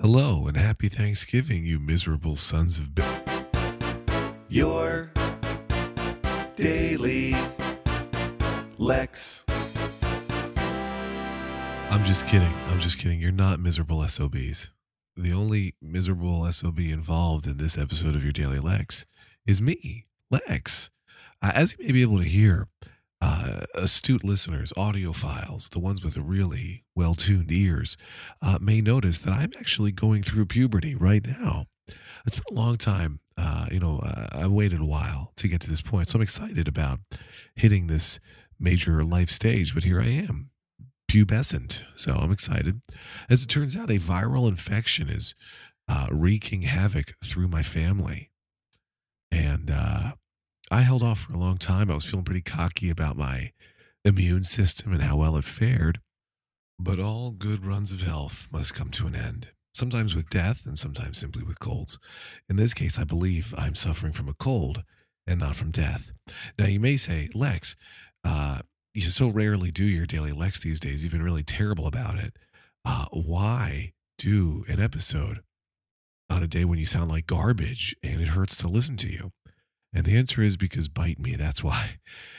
Hello and happy Thanksgiving, you miserable sons of. B- Your daily Lex. I'm just kidding. I'm just kidding. You're not miserable SOBs. The only miserable SOB involved in this episode of Your Daily Lex is me, Lex. Uh, as you may be able to hear, uh, astute listeners, audiophiles, the ones with really well tuned ears, uh, may notice that I'm actually going through puberty right now. It's been a long time. Uh, you know, uh, I waited a while to get to this point. So I'm excited about hitting this major life stage, but here I am, pubescent. So I'm excited. As it turns out, a viral infection is uh, wreaking havoc through my family. And uh, I held off for a long time. I was feeling pretty cocky about my immune system and how well it fared. But all good runs of health must come to an end, sometimes with death and sometimes simply with colds. In this case, I believe I'm suffering from a cold and not from death. Now, you may say, Lex, uh, you so rarely do your daily Lex these days. You've been really terrible about it. Uh, why do an episode on a day when you sound like garbage and it hurts to listen to you? And the answer is because bite me. That's why.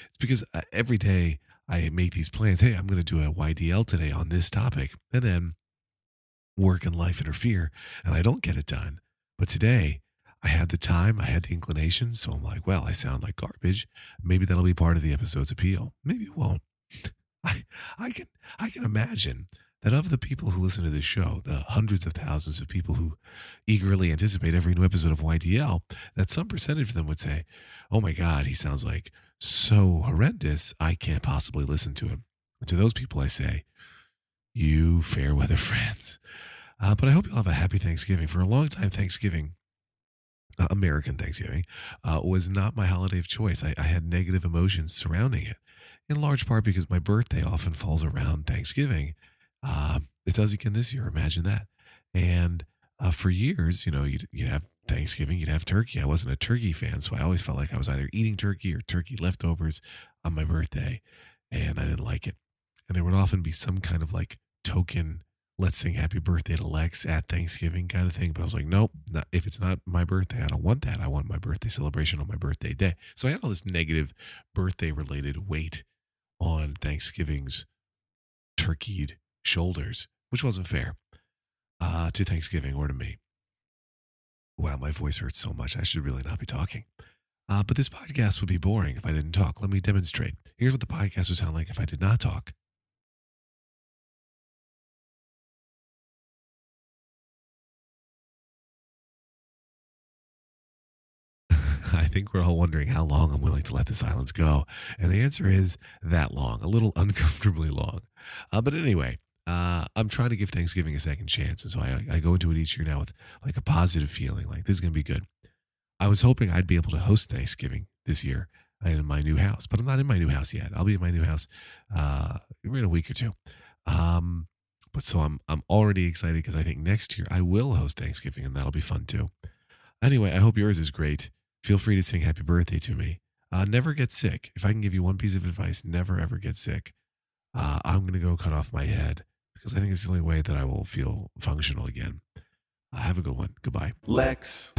It's because uh, every day I make these plans. Hey, I'm going to do a YDL today on this topic. And then work and life interfere and I don't get it done. But today I had the time, I had the inclination. So I'm like, well, I sound like garbage. Maybe that'll be part of the episode's appeal. Maybe it won't. I, I can, I can imagine that of the people who listen to this show, the hundreds of thousands of people who eagerly anticipate every new episode of YDL, that some percentage of them would say, Oh my God, he sounds like so horrendous, I can't possibly listen to him. And to those people, I say, You fair weather friends. Uh, but I hope you'll have a happy Thanksgiving. For a long time, Thanksgiving, uh, American Thanksgiving, uh, was not my holiday of choice. I, I had negative emotions surrounding it, in large part because my birthday often falls around Thanksgiving. Uh, it does again this year. Imagine that. And uh, for years, you know, you'd, you'd have Thanksgiving, you'd have turkey. I wasn't a turkey fan, so I always felt like I was either eating turkey or turkey leftovers on my birthday, and I didn't like it. And there would often be some kind of like token, let's sing happy birthday to Lex at Thanksgiving kind of thing. But I was like, nope, not, if it's not my birthday, I don't want that. I want my birthday celebration on my birthday day. So I had all this negative birthday related weight on Thanksgiving's turkeyed shoulders, which wasn't fair uh, to Thanksgiving or to me. Wow, my voice hurts so much. I should really not be talking. Uh, but this podcast would be boring if I didn't talk. Let me demonstrate. Here's what the podcast would sound like if I did not talk. I think we're all wondering how long I'm willing to let the silence go. And the answer is that long, a little uncomfortably long. Uh, but anyway, uh, I'm trying to give Thanksgiving a second chance. And so I, I go into it each year now with like a positive feeling, like this is going to be good. I was hoping I'd be able to host Thanksgiving this year in my new house, but I'm not in my new house yet. I'll be in my new house uh, in a week or two. Um, but so I'm I'm already excited because I think next year I will host Thanksgiving and that'll be fun too. Anyway, I hope yours is great. Feel free to sing happy birthday to me. Uh, never get sick. If I can give you one piece of advice, never ever get sick. Uh, I'm going to go cut off my head because I think it's the only way that I will feel functional again. Uh, have a good one. Goodbye. Lex.